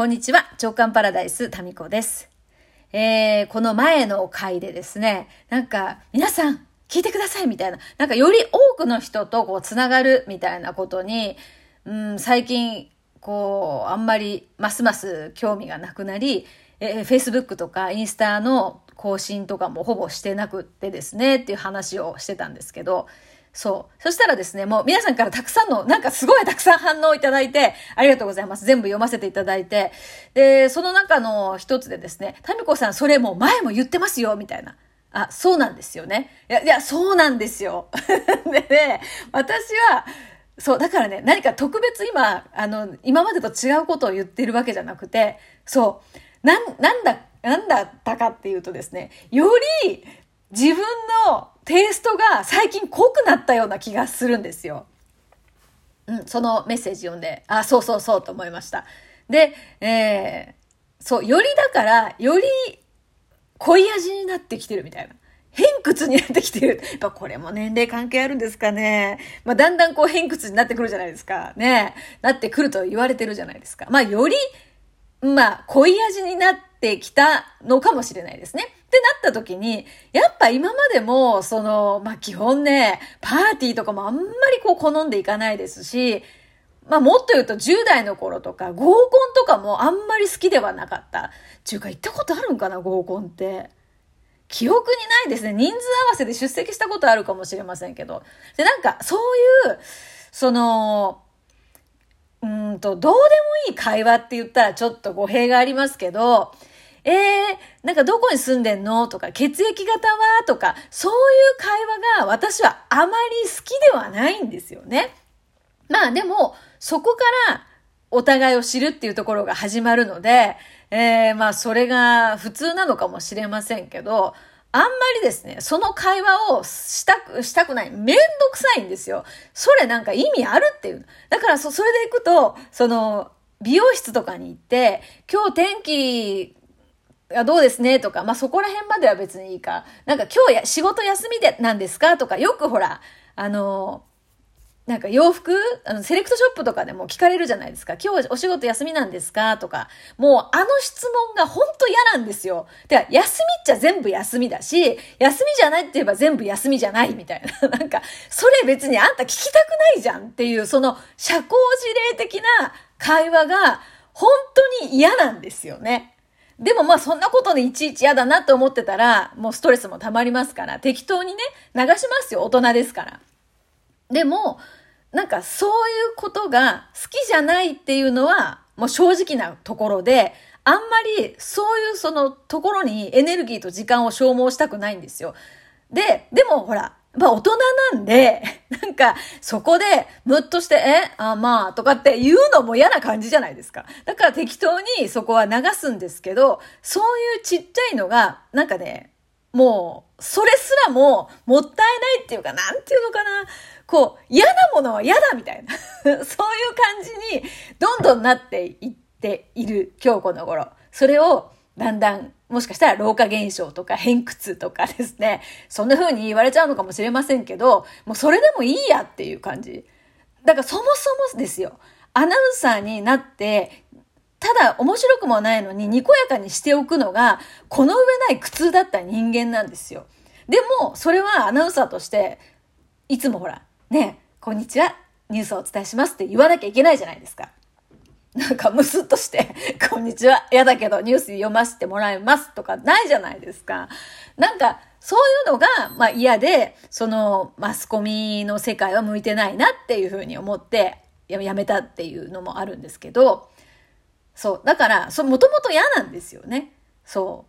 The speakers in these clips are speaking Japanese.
こんにちは、長官パラダイス、タミコです。えー、この前の回でですね、なんか、皆さん、聞いてくださいみたいな、なんかより多くの人とこう、つながるみたいなことに、うん、最近、こう、あんまり、ますます興味がなくなり、えー、Facebook とかインスタの更新とかもほぼしてなくってですね、っていう話をしてたんですけど、そう。そしたらですね、もう皆さんからたくさんの、なんかすごいたくさん反応いただいて、ありがとうございます。全部読ませていただいて。で、その中の一つでですね、タミコさんそれもう前も言ってますよ、みたいな。あ、そうなんですよね。いや、いや、そうなんですよ。でね、私は、そう、だからね、何か特別今、あの、今までと違うことを言ってるわけじゃなくて、そう、なん、なんだ、なんだったかっていうとですね、より自分のテイストが最近濃くなったような気がするんですよ。うん、そのメッセージ読んで、あ、そうそうそうと思いました。で、えー、そう、よりだから、より濃い味になってきてるみたいな。偏屈になってきてる。やっぱこれも年齢関係あるんですかね。まあ、だんだんこう偏屈になってくるじゃないですか。ね。なってくると言われてるじゃないですか。まあ、より、まあ、濃い味になってきたのかもしれないですね。ってなった時に、やっぱ今までも、その、まあ、基本ね、パーティーとかもあんまりこう好んでいかないですし、まあ、もっと言うと10代の頃とか、合コンとかもあんまり好きではなかった。ちゅうか行ったことあるんかな、合コンって。記憶にないですね。人数合わせで出席したことあるかもしれませんけど。で、なんか、そういう、その、うんと、どうでもいい会話って言ったらちょっと語弊がありますけど、えー、なんかどこに住んでんのとか、血液型はとか、そういう会話が私はあまり好きではないんですよね。まあでも、そこからお互いを知るっていうところが始まるので、えー、まあそれが普通なのかもしれませんけど、あんまりですね、その会話をしたく、したくない。めんどくさいんですよ。それなんか意味あるっていう。だからそ、それで行くと、その、美容室とかに行って、今日天気がどうですねとか、まあ、そこら辺までは別にいいか。なんか今日や仕事休みでなんですかとか、よくほら、あの、なんか洋服？あの、セレクトショップとかでも聞かれるじゃないですか。今日お仕事休みなんですか？とか。もうあの質問が本当嫌なんですよ。では、休みっちゃ全部休みだし、休みじゃないって言えば全部休みじゃないみたいな。なんか、それ別にあんた聞きたくないじゃんっていう、その社交辞令的な会話が本当に嫌なんですよね。でもまあそんなことにいちいち嫌だなと思ってたら、もうストレスも溜まりますから、適当にね、流しますよ、大人ですから。でも、なんかそういうことが好きじゃないっていうのは、もう正直なところで、あんまりそういうそのところにエネルギーと時間を消耗したくないんですよ。で、でもほら、まあ大人なんで、なんかそこでムッとして、え？あまあとかって言うのも嫌な感じじゃないですか。だから適当にそこは流すんですけど、そういうちっちゃいのが、なんかね、もう、それすらももったいないっていうか、なんていうのかな。こう、嫌なものは嫌だみたいな。そういう感じにどんどんなっていっている今日この頃。それをだんだんもしかしたら老化現象とか偏屈とかですね、そんな風に言われちゃうのかもしれませんけど、もうそれでもいいやっていう感じ。だからそもそもですよ、アナウンサーになって、ただ面白くもないのににこやかにしておくのが、この上ない苦痛だった人間なんですよ。でも、それはアナウンサーとして、いつもほら、ね、こんにちは、ニュースをお伝えしますって言わなきゃいけないじゃないですか。なんかムスッとして、こんにちは、嫌だけどニュース読ませてもらいますとかないじゃないですか。なんか、そういうのが、まあ嫌で、そのマスコミの世界は向いてないなっていうふうに思ってやめたっていうのもあるんですけど、そう。だから、そ、もともと嫌なんですよね。そ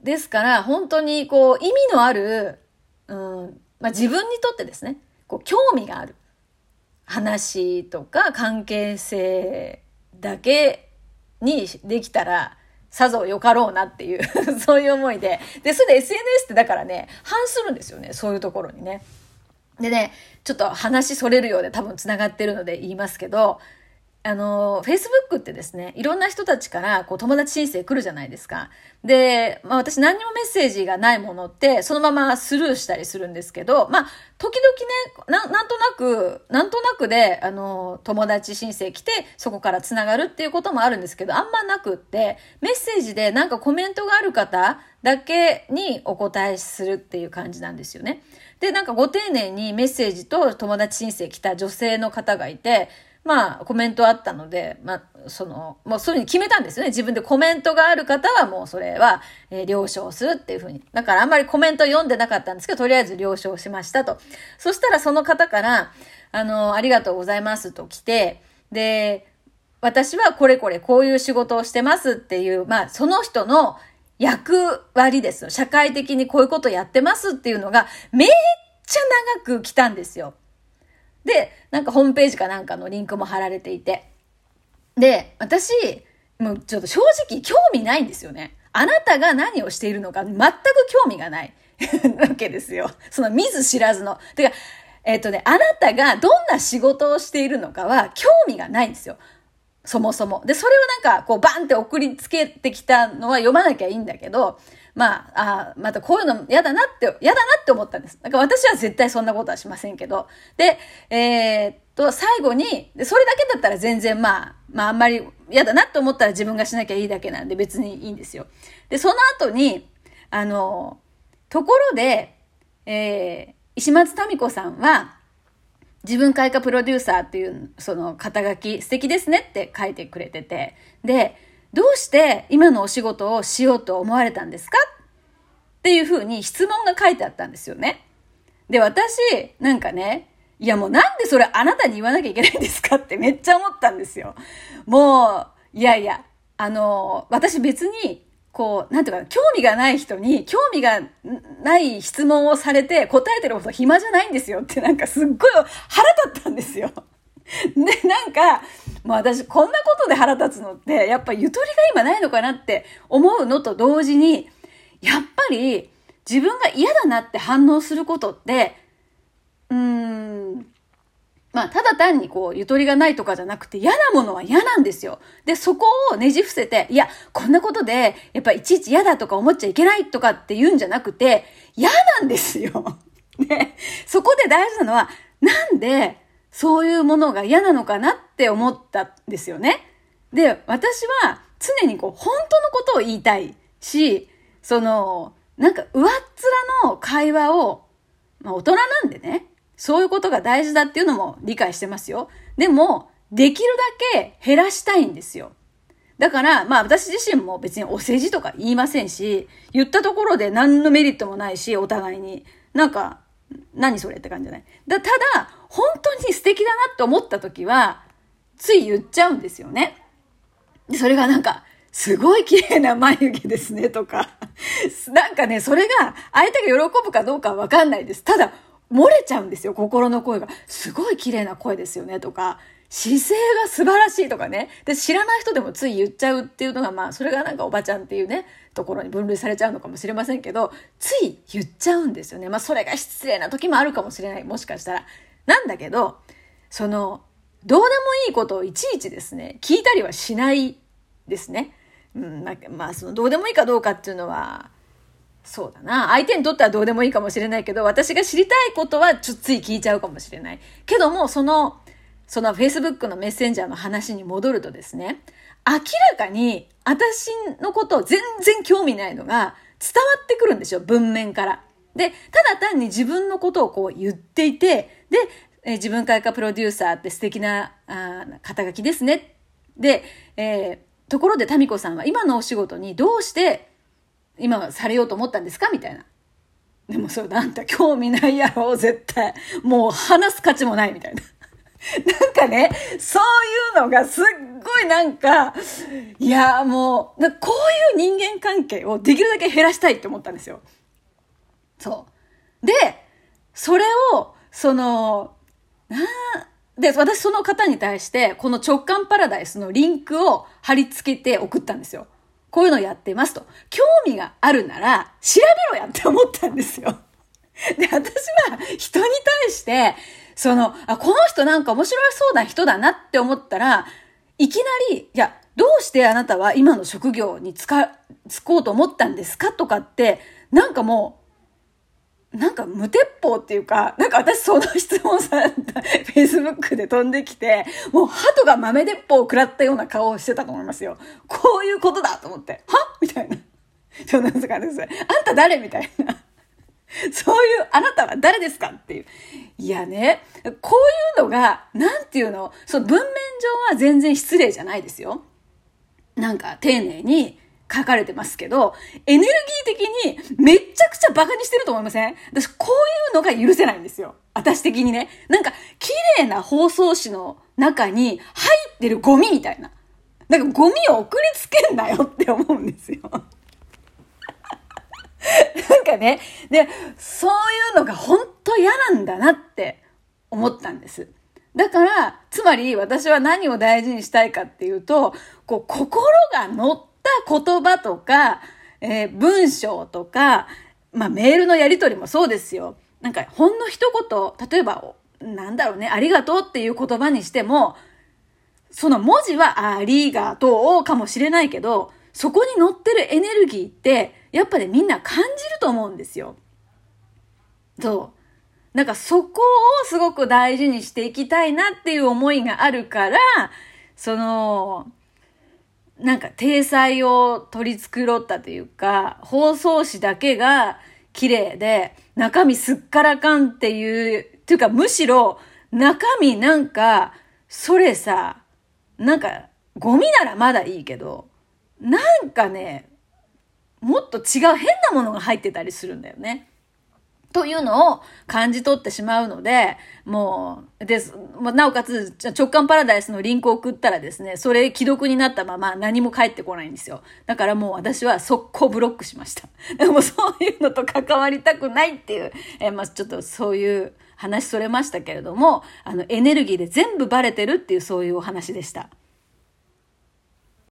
う。ですから、本当にこう、意味のある、うん、まあ自分にとってですね、こう、興味がある話とか関係性だけにできたら、さぞよかろうなっていう そういう思いで。で、それで SNS ってだからね、反するんですよね、そういうところにね。でね、ちょっと話それるようで多分繋がってるので言いますけど、あの、Facebook ってですね、いろんな人たちからこう友達申請来るじゃないですか。で、まあ私何にもメッセージがないものって、そのままスルーしたりするんですけど、まあ、時々ね、ななんとなく、なんとなくで、あの、友達申請来て、そこから繋がるっていうこともあるんですけど、あんまなくって、メッセージでなんかコメントがある方だけにお答えするっていう感じなんですよね。で、なんかご丁寧にメッセージと友達申請来た女性の方がいて、まあ、コメントあったので、まあ、その、もうそういうふうに決めたんですよね。自分でコメントがある方はもうそれは、えー、了承するっていうふうに。だからあんまりコメント読んでなかったんですけど、とりあえず了承しましたと。そしたらその方から、あの、ありがとうございますと来て、で、私はこれこれこういう仕事をしてますっていう、まあ、その人の役割です。社会的にこういうことやってますっていうのが、めっちゃ長く来たんですよ。で、なんかホームページかなんかのリンクも貼られていて。で、私、もうちょっと正直興味ないんですよね。あなたが何をしているのか全く興味がない わけですよ。その見ず知らずの。てか、えっ、ー、とね、あなたがどんな仕事をしているのかは興味がないんですよ。そもそも。で、それをなんか、こう、バンって送りつけてきたのは読まなきゃいいんだけど、まあ、あまたこういうの嫌だなって、嫌だなって思ったんです。だから私は絶対そんなことはしませんけど。で、えー、っと、最後に、それだけだったら全然まあ、まああんまり嫌だなって思ったら自分がしなきゃいいだけなんで別にいいんですよ。で、その後に、あの、ところで、えー、石松民子さんは、自分開花プロデューサーっていう、その肩書き素敵ですねって書いてくれてて、で、どうして今のお仕事をしようと思われたんですか？っていうふうに質問が書いてあったんですよね。で、私、なんかね、いやもうなんでそれあなたに言わなきゃいけないんですかってめっちゃ思ったんですよ。もう、いやいや、あの、私別に、こう、なんていうか、興味がない人に、興味がない質問をされて答えてること暇じゃないんですよってなんかすっごい腹立ったんですよ。で、なんか、もう私こんなことで腹立つのって、やっぱゆとりが今ないのかなって思うのと同時に、やっぱり自分が嫌だなって反応することって、うーん、まあ、ただ単にこう、ゆとりがないとかじゃなくて、嫌なものは嫌なんですよ。で、そこをねじ伏せて、いや、こんなことで、やっぱいちいち嫌だとか思っちゃいけないとかって言うんじゃなくて、嫌なんですよ。ね。そこで大事なのは、なんで、そういうものが嫌なのかなって思ったんですよね。で、私は常にこう、本当のことを言いたいし、その、なんか上っ面の会話を、まあ大人なんでね、そういうことが大事だっていうのも理解してますよ。でも、できるだけ減らしたいんですよ。だから、まあ私自身も別にお世辞とか言いませんし、言ったところで何のメリットもないし、お互いに。なんか、何それって感じじゃない？だただ、本当に素敵だなって思った時は、つい言っちゃうんですよね。で、それがなんか、すごい綺麗な眉毛ですねとか。なんかね、それが相手が喜ぶかどうかはわかんないです。ただ、漏れちゃうんですよ、心の声が。すごい綺麗な声ですよねとか、姿勢が素晴らしいとかね。で、知らない人でもつい言っちゃうっていうのが、まあ、それがなんかおばちゃんっていうね、ところに分類されちゃうのかもしれませんけど、つい言っちゃうんですよね。まあ、それが失礼な時もあるかもしれない。もしかしたら。なんだけど、その、どうでもいいことをいちいちですね、聞いたりはしないですね。うん、まあ、まあ、その、どうでもいいかどうかっていうのは、そうだな。相手にとってはどうでもいいかもしれないけど、私が知りたいことはちょっとつい聞いちゃうかもしれない。けども、その、その Facebook のメッセンジャーの話に戻るとですね、明らかに私のことを全然興味ないのが伝わってくるんですよ、文面から。で、ただ単に自分のことをこう言っていて、で、え自分開花プロデューサーって素敵なあ肩書きですね。で、えー、ところでタミコさんは今のお仕事にどうして今はされようと思ったんですか？みたいな。でもそれあんた興味ないやろ、絶対。もう話す価値もないみたいな。なんかね、そういうのがすっごいなんか、いや、もう、こういう人間関係をできるだけ減らしたいって思ったんですよ。そう。で、それを、その、なで、私その方に対して、この直感パラダイスのリンクを貼り付けて送ったんですよ。こういうのやってますと。興味があるなら、調べろやって思ったんですよ。で、私は人に対して、その、あ、この人なんか面白そうな人だなって思ったら、いきなり、いや、どうしてあなたは今の職業につか、つこうと思ったんですかとかって、なんかもう、なんか無鉄砲っていうか、なんか私その質問さ、Facebook で飛んできて、もう鳩が豆鉄砲を食らったような顔をしてたと思いますよ。こういうことだと思って、はみたいな。そうなんですかです。あんた誰みたいな。そういう、あなたは誰ですかっていう。いやね、こういうのが、なんていうの、その文面上は全然失礼じゃないですよ。なんか丁寧に書かれてますけど、エネルギー的にめっちゃくちゃバカにしてると思いません？私こういうのが許せないんですよ。私的にね。なんか、綺麗な放送紙の中に入ってるゴミみたいな。なんかゴミを送りつけんなよって思うんですよ。なんかね、で、そういうのが本当嫌なんだなって思ったんです。だから、つまり私は何を大事にしたいかっていうと、こう、心が乗った言葉とか、えー、文章とか、まあ、メールのやり取りもそうですよ。なんか、ほんの一言、例えば、なんだろうね、ありがとうっていう言葉にしても、その文字はありがとうかもしれないけど、そこに乗ってるエネルギーって、やっぱね、みんな感じると思うんですよ。そう。なんかそこをすごく大事にしていきたいなっていう思いがあるから、その、なんか、体裁を取り繕ったというか、放送紙だけが綺麗で、中身すっからかんっていう、っていうかむしろ、中身なんか、それさ、なんか、ゴミならまだいいけど、なんかね、もっと違う変なものが入ってたりするんだよね。というのを感じ取ってしまうので、もう、です。なおかつ、直感パラダイスのリンクを送ったらですね、それ既読になったまま何も返ってこないんですよ。だからもう私は速攻ブロックしました。でもそういうのと関わりたくないっていう、えまあちょっとそういう話それましたけれども、あのエネルギーで全部バレてるっていうそういうお話でした。